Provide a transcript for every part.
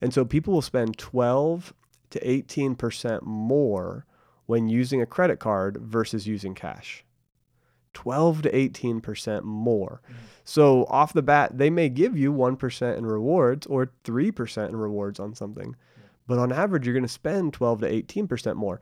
And so people will spend 12 to 18% more when using a credit card versus using cash. 12 to 18% more. Mm-hmm. So off the bat, they may give you 1% in rewards or 3% in rewards on something. Yeah. But on average, you're going to spend 12 to 18% more.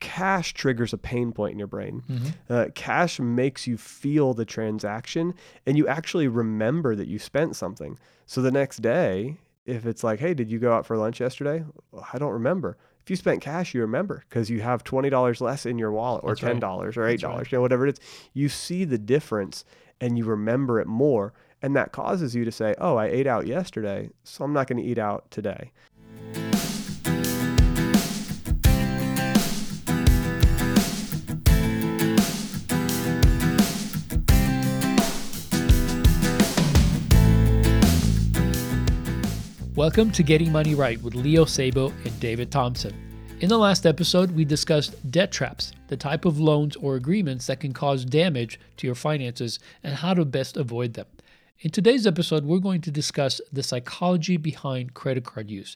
Cash triggers a pain point in your brain. Mm-hmm. Uh, cash makes you feel the transaction and you actually remember that you spent something. So the next day, if it's like, hey, did you go out for lunch yesterday? I don't remember. If you spent cash, you remember because you have twenty dollars less in your wallet, or That's ten dollars, right. or eight dollars, right. you know, whatever it is. You see the difference, and you remember it more, and that causes you to say, "Oh, I ate out yesterday, so I'm not going to eat out today." Welcome to Getting Money Right with Leo Sabo and David Thompson. In the last episode, we discussed debt traps, the type of loans or agreements that can cause damage to your finances, and how to best avoid them. In today's episode, we're going to discuss the psychology behind credit card use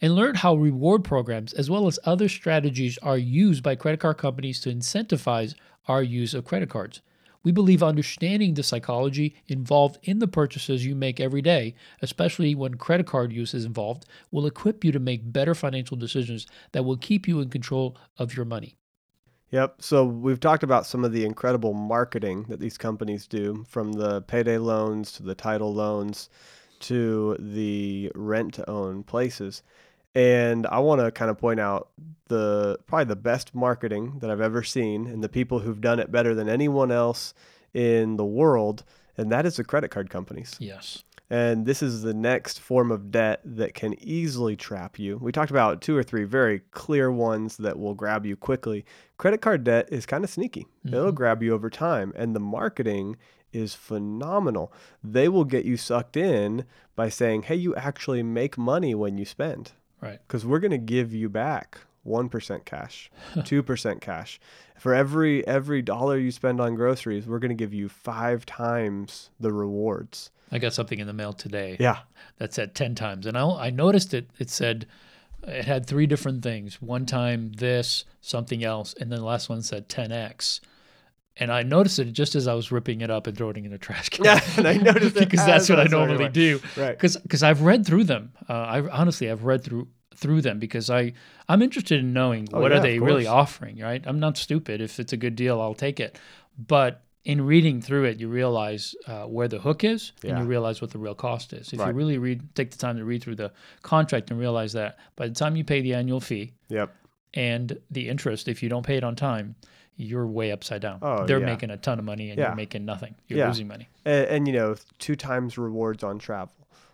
and learn how reward programs, as well as other strategies, are used by credit card companies to incentivize our use of credit cards. We believe understanding the psychology involved in the purchases you make every day, especially when credit card use is involved, will equip you to make better financial decisions that will keep you in control of your money. Yep. So we've talked about some of the incredible marketing that these companies do from the payday loans to the title loans to the rent to own places. And I want to kind of point out the probably the best marketing that I've ever seen and the people who've done it better than anyone else in the world, and that is the credit card companies. Yes. And this is the next form of debt that can easily trap you. We talked about two or three very clear ones that will grab you quickly. Credit card debt is kind of sneaky. Mm-hmm. It'll grab you over time, and the marketing is phenomenal. They will get you sucked in by saying, "Hey, you actually make money when you spend." Right. Because we're going to give you back 1% cash, 2% cash. For every every dollar you spend on groceries, we're going to give you 5 times the rewards. I got something in the mail today. Yeah. That said 10 times. And I I noticed it it said it had three different things. One time this, something else, and then the last one said 10x. And I noticed it just as I was ripping it up and throwing it in a trash can. Yeah, and I noticed because that's what I normally do. Right. Because because I've read through them. Uh, I honestly I've read through through them because I I'm interested in knowing oh, what yeah, are they really offering. Right. I'm not stupid. If it's a good deal, I'll take it. But in reading through it, you realize uh, where the hook is, yeah. and you realize what the real cost is. If right. you really read, take the time to read through the contract and realize that by the time you pay the annual fee, yep. and the interest, if you don't pay it on time, you're way upside down. Oh, They're yeah. making a ton of money and yeah. you're making nothing. You're yeah. losing money. And, and, you know, two times rewards on travel.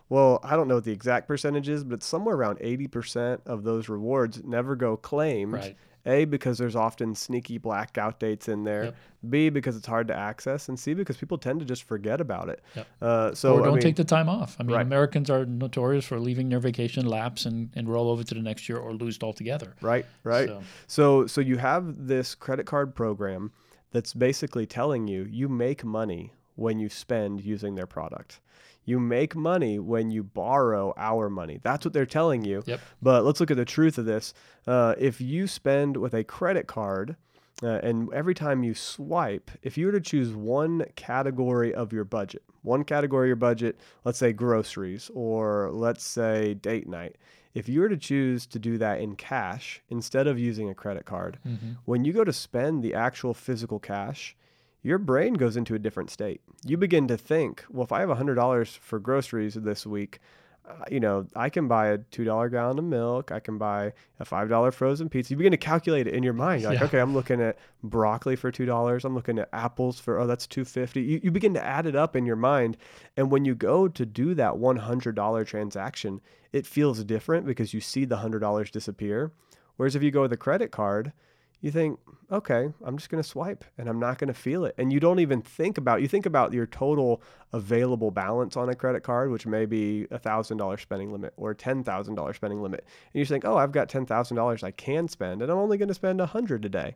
Well, I don't know what the exact percentage is, but it's somewhere around 80% of those rewards never go claimed. Right. A, because there's often sneaky blackout dates in there. Yep. B, because it's hard to access. And C, because people tend to just forget about it. Yep. Uh, so or don't I mean, take the time off. I mean, right. Americans are notorious for leaving their vacation lapse and, and roll over to the next year or lose it altogether. Right, right. So. so, so you have this credit card program that's basically telling you you make money when you spend using their product. You make money when you borrow our money. That's what they're telling you. Yep. But let's look at the truth of this. Uh, if you spend with a credit card, uh, and every time you swipe, if you were to choose one category of your budget, one category of your budget, let's say groceries or let's say date night, if you were to choose to do that in cash instead of using a credit card, mm-hmm. when you go to spend the actual physical cash, your brain goes into a different state. You begin to think, well, if I have $100 for groceries this week, uh, you know, I can buy a $2 gallon of milk. I can buy a $5 frozen pizza. You begin to calculate it in your mind. You're like, yeah. okay, I'm looking at broccoli for $2. I'm looking at apples for, oh, that's 250 you, you begin to add it up in your mind. And when you go to do that $100 transaction, it feels different because you see the $100 disappear. Whereas if you go with a credit card, you think, okay, I'm just going to swipe and I'm not going to feel it. And you don't even think about, you think about your total available balance on a credit card, which may be a $1,000 spending limit or a $10,000 spending limit. And you think, oh, I've got $10,000 I can spend and I'm only going to spend a 100 today.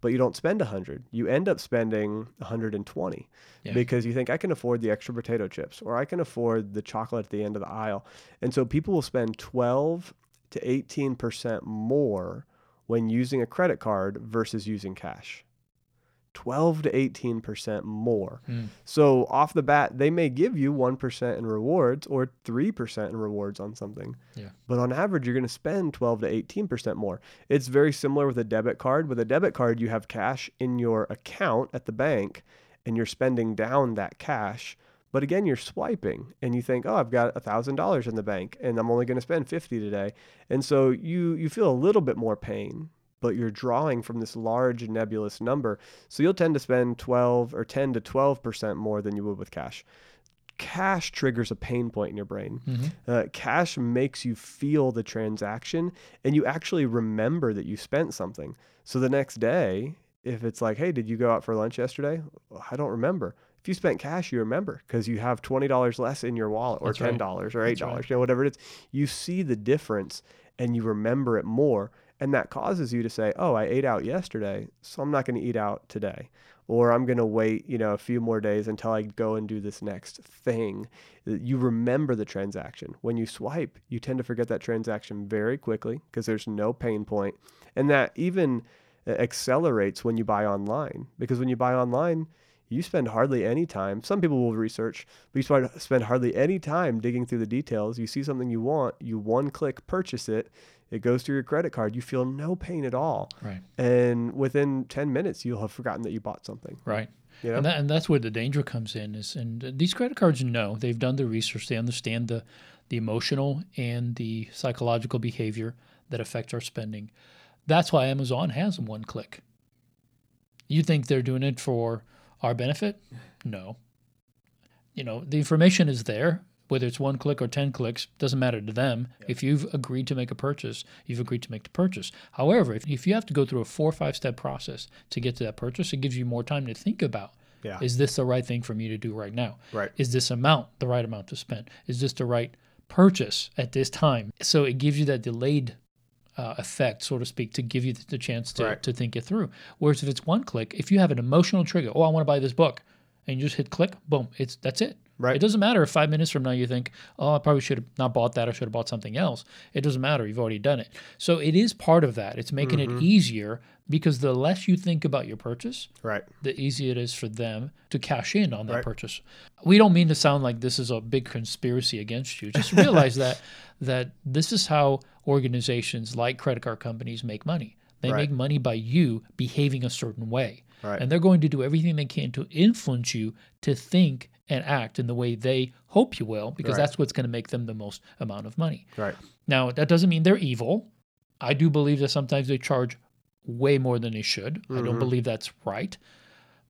but you don't spend a 100. You end up spending 120 Yeah. because you think I can afford the extra potato chips or I can afford the chocolate at the end of the aisle. And so people will spend 12 to 18% more when using a credit card versus using cash. 12 to 18% more. Mm. So off the bat, they may give you 1% in rewards or 3% in rewards on something. Yeah. But on average, you're going to spend 12 to 18% more. It's very similar with a debit card. With a debit card, you have cash in your account at the bank and you're spending down that cash. But again, you're swiping and you think, oh, I've got $1,000 in the bank and I'm only going to spend 50 today. And so you, you feel a little bit more pain, but you're drawing from this large nebulous number. So you'll tend to spend 12 or 10 to 12% more than you would with cash. Cash triggers a pain point in your brain. Mhm. Uh, cash makes you feel the transaction and you actually remember that you spent something. So the next day, if it's like, hey, did you go out for lunch yesterday? I don't remember. If you spent cash, you remember because you have $20 less in your wallet or That's $10 or $8, right. you know, whatever it is. You see the difference and you remember it more. And that causes you to say, oh, I ate out yesterday, so I'm not going to eat out today. Or I'm going to wait, you know, a few more days until I go and do this next thing. You remember the transaction. When you swipe, you tend to forget that transaction very quickly because there's no pain point. And that even uh, accelerates when you buy online because when you buy online, you spend hardly any time. Some people will research, but you spend, hardly any time digging through the details. You see something you want, you one click purchase it, it goes through your credit card. You feel no pain at all. Right. And within 10 minutes, you'll have forgotten that you bought something. Right. You know? And, that, and that's where the danger comes in. Is and these credit cards know they've done the research. They understand the the emotional and the psychological behavior that affects our spending. That's why Amazon has one click. You think they're doing it for our benefit? No. You know the information is there. Whether it's one click or ten clicks doesn't matter to them. If you've agreed to make a purchase, you've agreed to make the purchase. However, if, if you have to go through a four or five step process to get to that purchase, it gives you more time to think about yeah. is this the right thing for me to do right now? Right. Is this amount the right amount to spend? Is this the right purchase at this time? So it gives you that delayed uh, effect, so to speak, to give you the, chance to, Right. to think it through. Whereas if it's one click, if you have an emotional trigger, oh, I want to buy this book, and you just hit click, boom, it's that's it. Right. It doesn't matter if five minutes from now you think, oh, I probably should have not bought that. I should have bought something else. It doesn't matter. You've already done it. So it is part of that. It's making Mm-hmm. it easier because the less you think about your purchase, Right. the easier it is for them to cash in on that Right. purchase. We don't mean to sound like this is a big conspiracy against you. Just realize that that this is how organizations like credit card companies make money. They Right. make money by you behaving a certain way. Right. And they're going to do everything they can to influence you to think and act in the way they hope you will because Right. that's what's going to make them the most amount of money. Right. Now, that doesn't mean they're evil. I do believe that sometimes they charge way more than they should. I don't Mhm. believe that's right.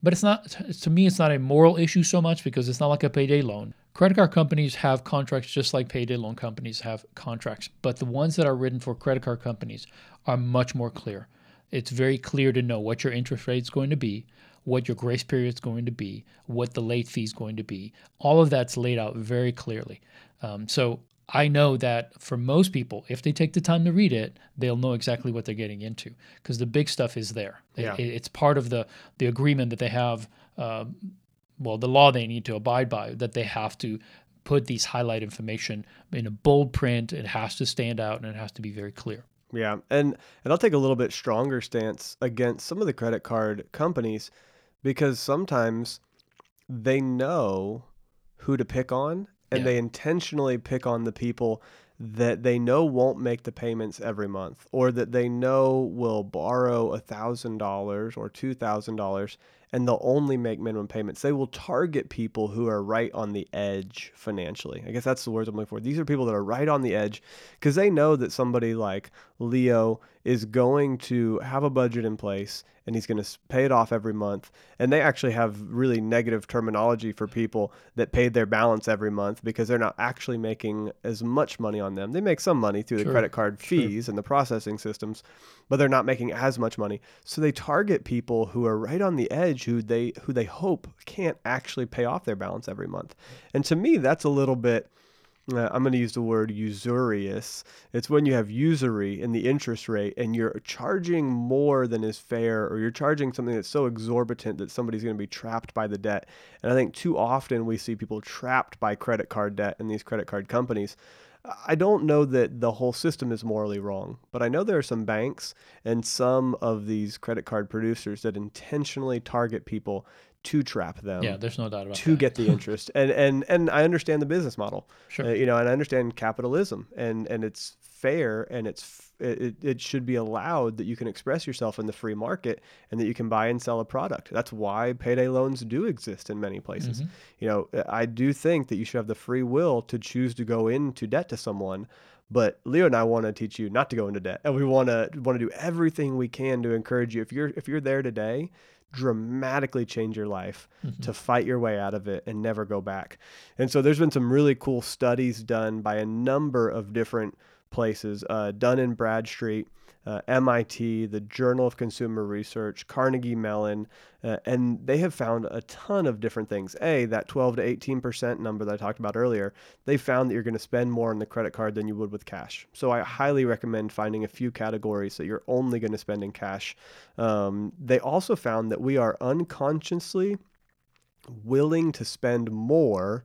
But it's not, to me, it's not a moral issue so much because it's not like a payday loan. Credit card companies have contracts just like payday loan companies have contracts, but the ones that are written for credit card companies are much more clear. It's very clear to know what your interest rate is going to be, what your grace period is going to be, what the late fee is going to be. All of that's laid out very clearly. Um, so I know that for most people, if they take the time to read it, they'll know exactly what they're getting into because the big stuff is there. Yeah. it- it's part of the the agreement that they have. Uh, well, the law they need to abide by that they have to put these highlight information in a bold print. It has to stand out and it has to be very clear. Yeah, and and I'll take a little bit stronger stance against some of the credit card companies because sometimes they know who to pick on and Yeah. they intentionally pick on the people that they know won't make the payments every month or that they know will borrow a thousand dollars or two thousand dollars and they'll only make minimum payments. They will target people who are right on the edge financially. I guess that's the words I'm looking for. These are people that are right on the edge because they know that somebody like Leo is going to have a budget in place and he's going to pay it off every month. And they actually have really negative terminology for people that paid their balance every month because they're not actually making as much money on them. They make some money through the credit card sure. fees and the processing systems, but they're not making as much money. So they target people who are right on the edge who they who they hope can't actually pay off their balance every month. And to me that's a little bit uh, I'm going to use the word usurious. It's when you have usury in the interest rate and you're charging more than is fair, or you're charging something that's so exorbitant that somebody's going to be trapped by the debt. And I think too often we see people trapped by credit card debt in these credit card companies. I don't know that the whole system is morally wrong, but I know there are some banks and some of these credit card producers that intentionally target people to trap them. Yeah, there's no doubt about to that. get the interest. and and and I understand the business model. Sure. Uh, you know, and I understand capitalism and and it's fair and it's it, it should be allowed that you can express yourself in the free market and that you can buy and sell a product. That's why payday loans do exist in many places. Mhm. You know, I do think that you should have the free will to choose to go into debt to someone. But Leo and I want to teach you not to go into debt, and we want to want to do everything we can to encourage you. If you're if you're there today, dramatically change your life Mhm. to fight your way out of it and never go back. And so there's been some really cool studies done by a number of different places, uh, Dun & Bradstreet, uh, MIT, the Journal of Consumer Research, Carnegie Mellon, uh, and they have found a ton of different things. A, that 12 to 18% number that I talked about earlier, they found that you're going to spend more on the credit card than you would with cash. So I highly recommend finding a few categories that you're only going to spend in cash. Um, they also found that we are unconsciously willing to spend more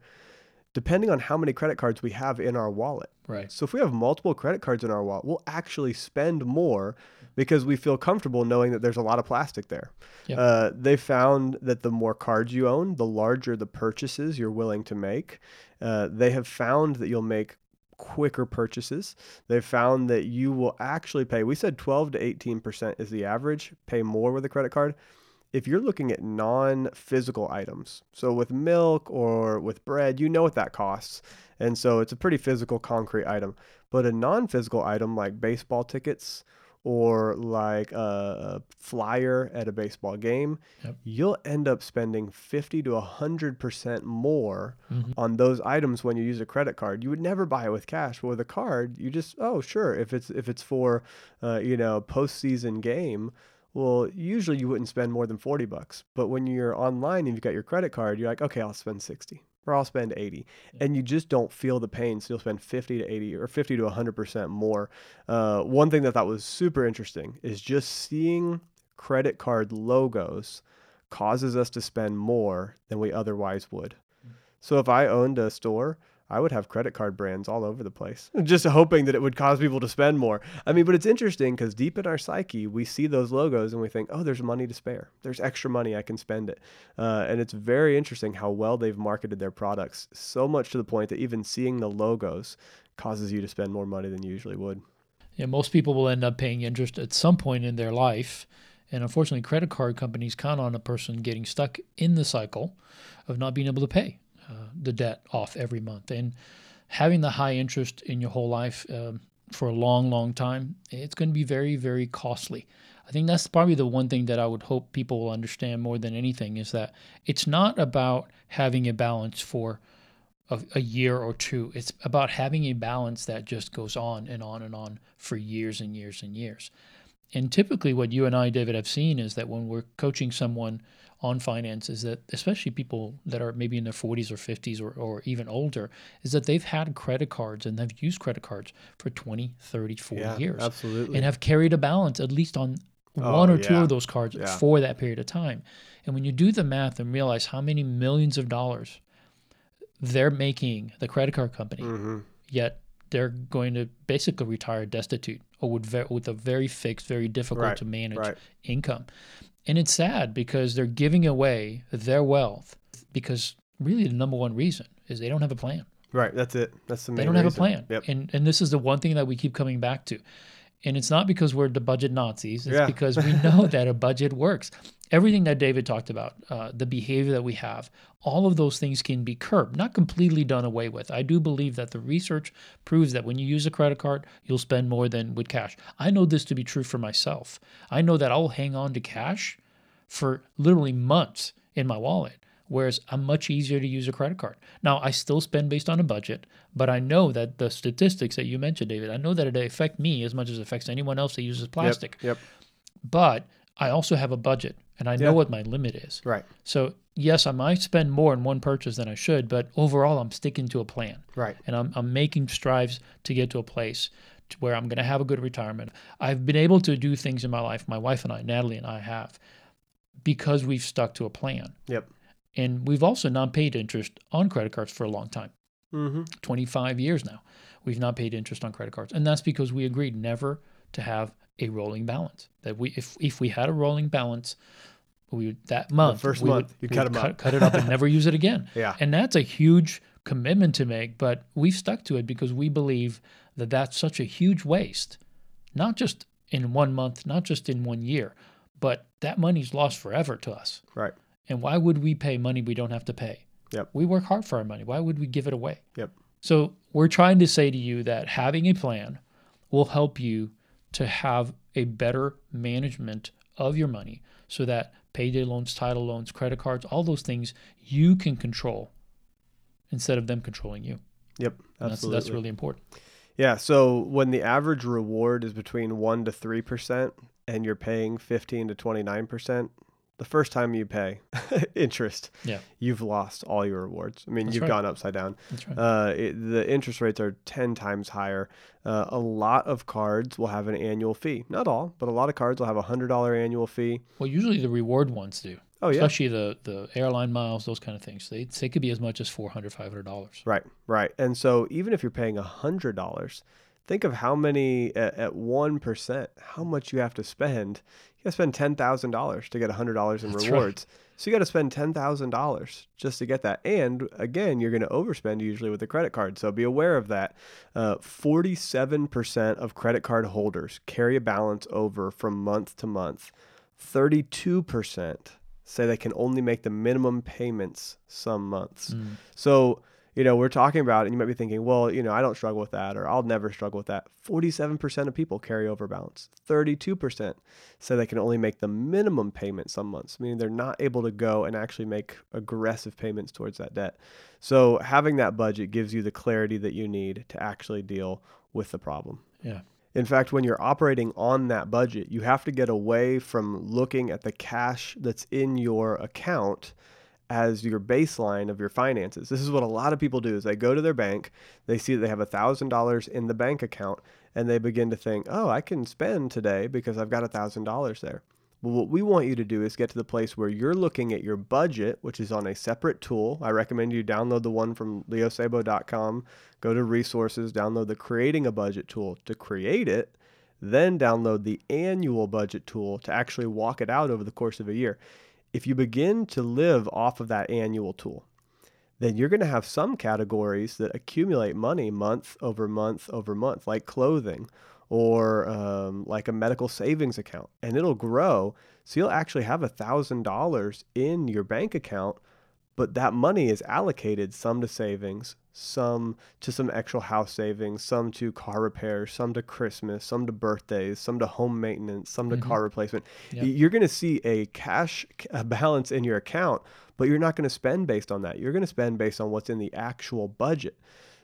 depending on how many credit cards we have in our wallet. Right. So if we have multiple credit cards in our wallet, we'll actually spend more because we feel comfortable knowing that there's a lot of plastic there. Yep. Uh, they found that the more cards you own, the larger the purchases you're willing to make. Uh, they have found that you'll make quicker purchases. They've found that you will actually pay, we said 12 to 18% is the average, pay more with a credit card if you're looking at non-physical items, so with milk or with bread, you know what that costs. And so it's a pretty physical concrete item. But a non-physical item like baseball tickets or like a flyer at a baseball game, Yep. you'll end up spending 50 to 100% more Mhm. on those items when you use a credit card. You would never buy it with cash, but with a card, you just oh sure if it's if it's for uh, you know postseason game, well usually you wouldn't spend more than forty bucks. But when you're online and you've got your credit card, you're like okay I'll spend sixty or I'll spend eighty, and you just don't feel the pain. So you'll spend fifty to eighty or fifty to hundred percent more. Uh, one thing that I thought was super interesting is just seeing credit card logos causes us to spend more than we otherwise would. So if I owned a store, I would have credit card brands all over the place, just hoping that it would cause people to spend more. I mean, but it's interesting because deep in our psyche, we see those logos and we think, oh, there's money to spare. There's extra money. I can spend it. Uh, and it's very interesting how well they've marketed their products, so much to the point that even seeing the logos causes you to spend more money than you usually would. Yeah, most people will end up paying interest at some point in their life. And unfortunately, credit card companies count on a person getting stuck in the cycle of not being able to pay uh, the debt off every month. And having the high interest in your whole life um, for a long, long time, it's going to be very, very costly. I think that's probably the one thing that I would hope people will understand more than anything is that it's not about having a balance for a, a year or two. It's about having a balance that just goes on and on and on for years and years and years. And typically, what you and I, David, have seen is that when we're coaching someone on finances, that especially people that are maybe in their 40s or 50s or, or even older, is that they've had credit cards and they've used credit cards for 20, 30, 40 years absolutely. and have carried a balance at least on Oh, one or two of those cards Yeah. for that period of time. And when you do the math and realize how many millions of dollars they're making, the credit card company, hmm yet they're going to basically retire destitute or with, ve- with a very fixed, very difficult Right, to manage right. income. And it's sad because they're giving away their wealth because really the number one reason is they don't have a plan. Right. That's it. That's the main They don't have a plan. Yep. And and this is the one thing that we keep coming back to. And it's not because we're the budget Nazis. It's Yeah. because we know that a budget works. Everything that David talked about, uh, the behavior that we have, all of those things can be curbed, not completely done away with. I do believe that the research proves that when you use a credit card, you'll spend more than with cash. I know this to be true for myself. I know that I'll hang on to cash for literally months in my wallet, whereas I'm much easier to use a credit card. Now, I still spend based on a budget, but I know that the statistics that you mentioned, David, I know that it affect me as much as it affects anyone else that uses plastic. Yep. But I also have a budget and I know Yeah. what my limit is. Right. So, yes, I might spend more in one purchase than I should, but overall, I'm sticking to a plan Right. and I'm, I'm making strives to get to a place to where I'm going to have a good retirement. I've been able to do things in my life, my wife and I, Natalie and I have, because we've stuck to a plan. Yep. And we've also not paid interest on credit cards for a long time Mm-hmm. 25 years now. We've not paid interest on credit cards. And that's because we agreed never to have a rolling balance. That we if if we had a rolling balance, we would that month first month, would, you cut cut, up. cut it up and never use it again. Yeah. And that's a huge commitment to make, but we've stuck to it because we believe that that's such a huge waste. Not just in one month, not just in one year, but that money's lost forever to us. Right. And why would we pay money we don't have to pay? Yep. We work hard for our money. Why would we give it away? Yep. So we're trying to say to you that having a plan will help you to have a better management of your money so that payday loans, title loans, credit cards, all those things you can control instead of them controlling you. Yep. And that's, Absolutely. that's really important. Yeah. So when the average reward is between one to three percent, and you're paying fifteen to twenty nine percent, the first time you pay interest, Yeah. you've lost all your rewards. I mean, That's you've right. gone upside down. That's right. Uh, it, the interest rates are 10 times higher. Uh, a lot of cards will have an annual fee. Not all, but a lot of cards will have a $100 annual fee. well, usually the reward ones do, Oh, yeah. especially the, the airline miles, those kind of things. They, they could be as much as $400, $500. Right, right. And so even if you're paying $100, think of how many, at, at 1%, how much you have to spend. You got to spend $10,000 to get $100 in That's right. rewards. So you got to spend $10,000 just to get that. And again, you're going to overspend usually with a credit card. So be aware of that. Uh, 47% of credit card holders carry a balance over from month to month. 32% say they can only make the minimum payments some months. Mm. So, you know, we're talking about, and you might be thinking, well, you know, I don't struggle with that, or I'll never struggle with that. 47% of people carry over balance. 32% say they can only make the minimum payment some months, meaning they're not able to go and actually make aggressive payments towards that debt. So, having that budget gives you the clarity that you need to actually deal with the problem. Yeah. In fact, when you're operating on that budget, you have to get away from looking at the cash that's in your account as your baseline of your finances. This is what a lot of people do is they go to their bank, they see that they have $1000 in the bank account and they begin to think, "Oh, I can spend today because I've got $1000 there." Well, what we want you to do is get to the place where you're looking at your budget, which is on a separate tool. I recommend you download the one from leosabo.com, go to resources, download the creating a budget tool to create it, then download the annual budget tool to actually walk it out over the course of a year. If you begin to live off of that annual tool, then you're going to have some categories that accumulate money month over month over month, like clothing or um, like a medical savings account, and it'll grow. So you'll actually have a thousand dollars in your bank account, but that money is allocated some to savings, some to some actual house savings, some to car repairs, some to Christmas, some to birthdays, some to home maintenance, some to Mhm. car replacement. Yeah. Y- You're going to see a cash balance in your account, but you're not going to spend based on that. You're going to spend based on what's in the actual budget.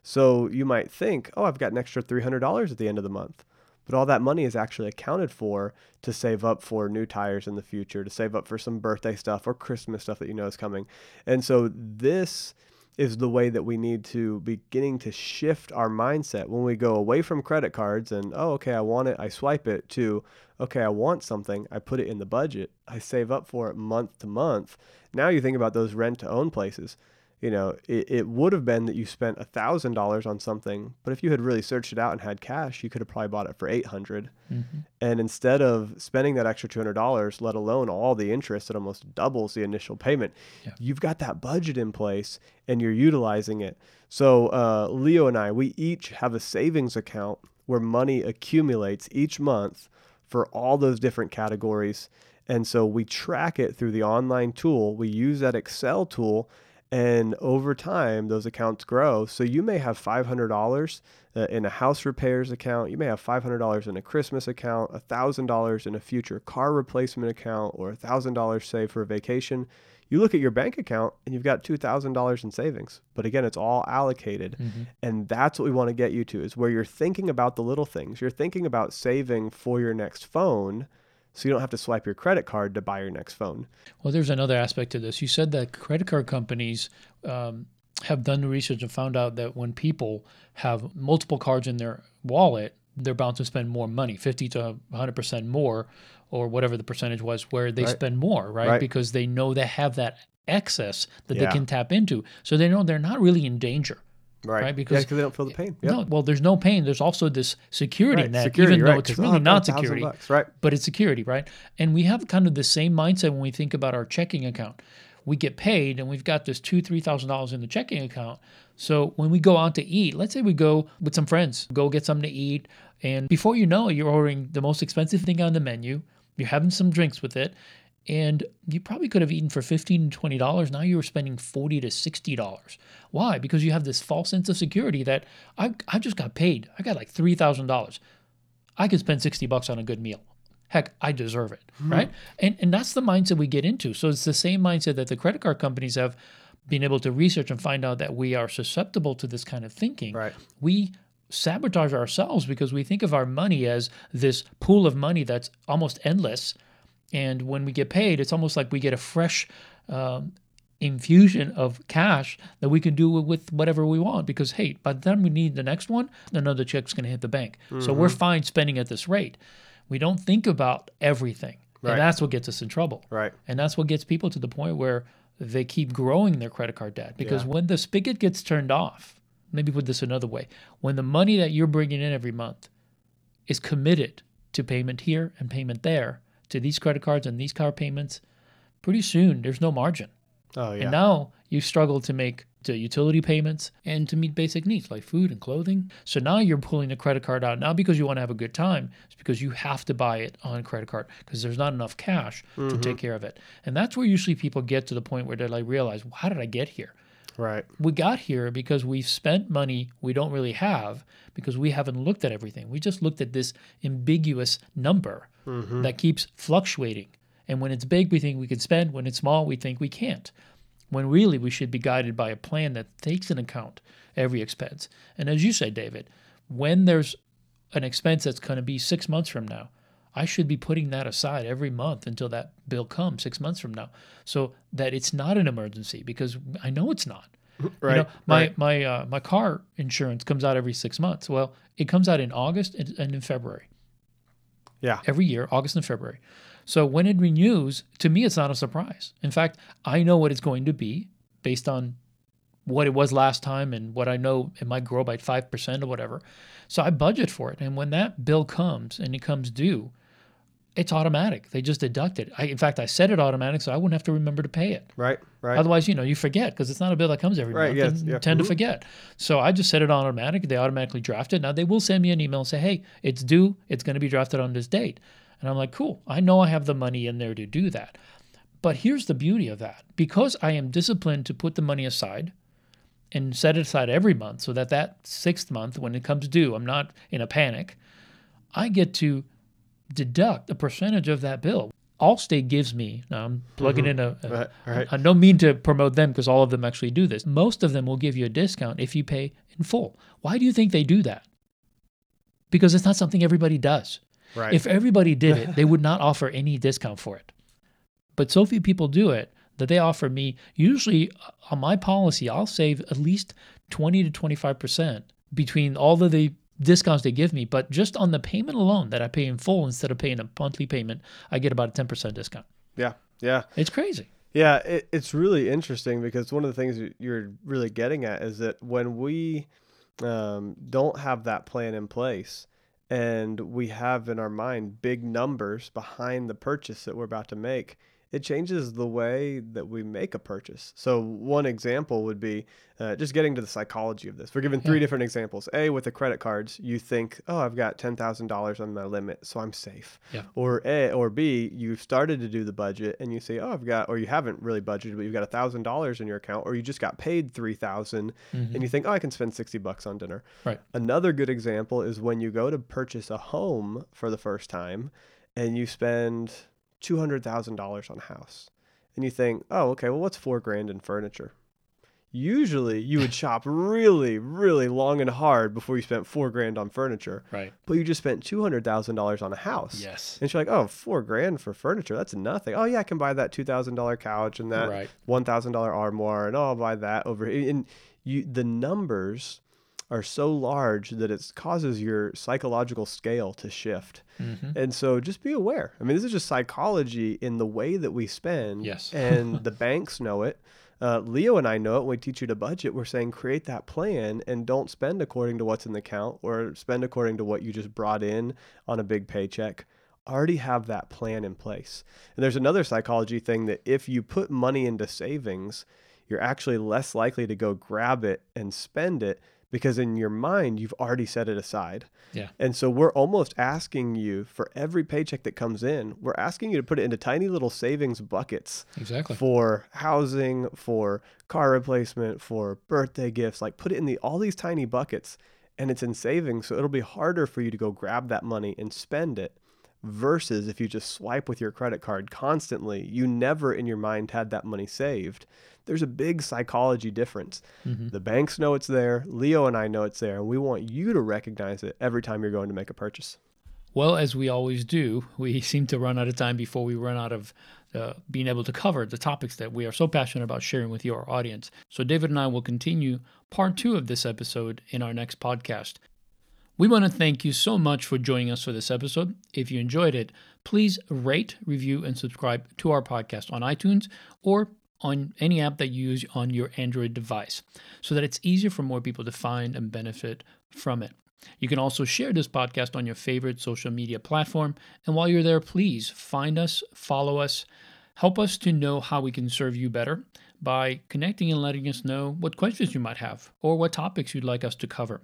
So you might think, oh, I've got an extra $300 at the end of the month. But all that money is actually accounted for to save up for new tires in the future, to save up for some birthday stuff or Christmas stuff that you know is coming. And so this is the way that we need to beginning to shift our mindset. When we go away from credit cards and oh okay I want it I swipe it to okay I want something I put it in the budget I save up for it month to month. Now you think about those rent to own places you know it, it would have been that you spent a thousand dollars on something but if you had really searched it out and had cash you could have probably bought it for 800 Mhm. and instead of spending that extra $200 let alone all the interest that almost doubles the initial payment Yeah. you've got that budget in place and you're utilizing it so uh, leo and i we each have a savings account where money accumulates each month for all those different categories and so we track it through the online tool we use that excel tool and over time those accounts grow. So you may have $500 uh, in a house repairs account. You may have $500 in a christmas account $1000 in a future car replacement account or $1000 saved for a vacation. You look at your bank account and you've got $2000 in savings. But again it's all allocated. Mhm. and that's what we want to get you to is where you're thinking about the little things. You're thinking about saving for your next phone so you don't have to swipe your credit card to buy your next phone. Well, there's another aspect to this. You said that credit card companies um, have done the research and found out that when people have multiple cards in their wallet, they're bound to spend more money, 50 to 100% more, or whatever the percentage was, where they Right. spend more, right? Right. Because they know they have that excess that they can tap into. So they know they're not really in danger. Right. Right, because- because they don't feel the pain. Yep. No, well, there's no pain. There's also this security Right, net, security, even though right, it's oh, really not security bucks, Right. but it's security, right? And we have kind of the same mindset when we think about our checking account. We get paid and we've got this two, three thousand dollars in the checking account. So when we go out to eat, let's say we go with some friends, go get something to eat, and before you know it, you're ordering the most expensive thing on the menu. You're having some drinks with it, and you probably could have eaten for fifteen to twenty dollars. Now you were spending forty to sixty dollars. Why? Because you have this false sense of security that I I just got paid. I got like three thousand dollars. I could spend 60 bucks on a good meal. Heck, I deserve it, hmm. right? And and that's the mindset we get into. So it's the same mindset that the credit card companies have been able to research and find out that we are susceptible to this kind of thinking. Right. We sabotage ourselves because we think of our money as this pool of money that's almost endless. And when we get paid, it's almost like we get a fresh um, infusion of cash that we can do with whatever we want because hey by the time we need the next one another check's going to hit the bank so we're fine spending at this rate we don't think about everything Right. and that's what gets us in trouble Right. and that's what gets people to the point where they keep growing their credit card debt because Yeah. when the spigot gets turned off maybe put this another way when the money that you're bringing in every month is committed to payment here and payment there to these credit cards and these car payments pretty soon there's no margin Oh yeah. and now you struggle to make the utility payments and to meet basic needs like food and clothing. So now you're pulling the credit card out, not because you want to have a good time, it's because you have to buy it on credit card because there's not enough cash to mm-hmm. take care of it. And that's where usually people get to the point where they like realize, well, how did I get here? right. We got here because we've spent money we don't really have because we haven't looked at everything. We just looked at this ambiguous number that keeps fluctuating. And when it's big, we think we can spend. When it's small, we think we can't. When really we should be guided by a plan that takes into account every expense. And as you say, David, when there's an expense that's going to be six months from now, I should be putting that aside every month until that bill comes six months from now, so that it's not an emergency because I know it's not. Right. You know, my right. my uh, my car insurance comes out every six months. Well, it comes out in August and in February Yeah. every year, August and February. So when it renews, to me, it's not a surprise. In fact, I know what it's going to be based on what it was last time and what I know it might grow by 5% or whatever. So I budget for it. And when that bill comes and it comes due, it's automatic. They just deduct it. I, in fact, I set it automatic so I wouldn't have to remember to pay it. Right. Right. Otherwise, you know, you forget because it's not a bill that comes every Right, month. yes, yeah. you tend Mhm. to forget. So I just set it on automatic. They automatically draft it. Now they will send me an email and say, "Hey, it's due. It's going to be drafted on this date." And I'm like, "Cool. I know I have the money in there to do that." But here's the beauty of that: because I am disciplined to put the money aside and set it aside every month, so that that sixth month, when it comes due, I'm not in a panic. I get to deduct a percentage of that bill. Allstate gives me. Now I'm plugging in a, a Mm-hmm. Right, right. I don't mean to promote them because all of them actually do this. Most of them will give you a discount if you pay in full. Why do you think they do that? Because it's not something everybody does. Right. If everybody did it, they would not offer any discount for it. But so few people do it that they offer me, usually uh, on my policy, I'll save at least 20 to 25% between all of the discounts they give me. But just on the payment alone that I pay in full instead of paying a monthly payment, I get about a 10% discount. yeah. Yeah. It's crazy. Yeah, it, it's really interesting because one of the things you're really getting at is that when we um, don't have that plan in place and we have in our mind big numbers behind the purchase that we're about to make, it changes the way that we make a purchase. So, one example would be uh, just getting to the psychology of this. We're given three different examples. A, with the credit cards, you think, oh, I've got $10,000 on my limit, so I'm safe. Yeah. Or A, or B, you've started to do the budget and you say, oh, I've got, or you haven't really budgeted, but you've got $1,000 in your account, or you just got paid 3000 and you think, oh, I can spend 60 bucks on dinner. Right. Another good example is when you go to purchase a home for the first time and you spend $200,000 on a house and you think, oh, okay, well, what's four grand in furniture? usually you would shop really, really long and hard before you spent four grand on furniture. Right. But you just spent two hundred thousand dollars on a house. Yes. And you're like, oh, four grand for furniture, that's nothing. Oh yeah, I can buy that two thousand dollar couch and that Right. one thousand dollar armoire, and oh, I'll buy that over here. And you, the numbers are so large that it causes your psychological scale to shift. Mm-hmm. And so just be aware. I mean, this is just psychology in the way that we spend. Yes. and the banks know it. Uh, Leo and I know it. When we teach you to budget, we're saying create that plan and don't spend according to what's in the account or spend according to what you just brought in on a big paycheck. Already have that plan in place. And there's another psychology thing that if you put money into savings, you're actually less likely to go grab it and spend it because in your mind, you've already set it aside. Yeah. And so we're almost asking you for every paycheck that comes in, we're asking you to put it into tiny little savings buckets Exactly. for housing, for car replacement, for birthday gifts. Like put it in the all these tiny buckets and it's in savings. So it'll be harder for you to go grab that money and spend it versus if you just swipe with your credit card constantly, you never in your mind had that money saved. There's a big psychology difference. Mhm. The banks know it's there, Leo and I know it's there, and we want you to recognize it every time you're going to make a purchase. Well, as we always do, we seem to run out of time before we run out of uh, being able to cover the topics that we are so passionate about sharing with your audience. So, David and I will continue part two of this episode in our next podcast. We want to thank you so much for joining us for this episode. If you enjoyed it, please rate, review, and subscribe to our podcast on iTunes or on any app that you use on your Android device so that it's easier for more people to find and benefit from it. You can also share this podcast on your favorite social media platform. And while you're there, please find us, follow us, help us to know how we can serve you better by connecting and letting us know what questions you might have or what topics you'd like us to cover.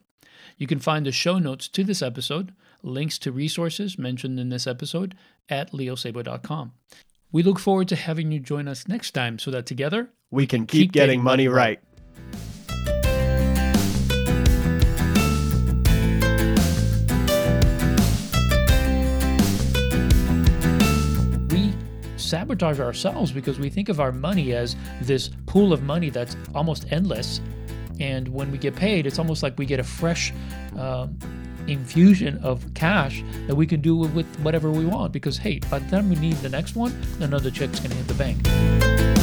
You can find the show notes to this episode, links to resources mentioned in this episode at leosabo.com. We look forward to having you join us next time so that together We can keep, getting, money right. we sabotage ourselves because we think of our money as this pool of money that's almost endless. And when we get paid, it's almost like we get a fresh um, infusion of cash that we can do with whatever we want. Because, hey, by the time we need the next one, another check's going to hit the bank.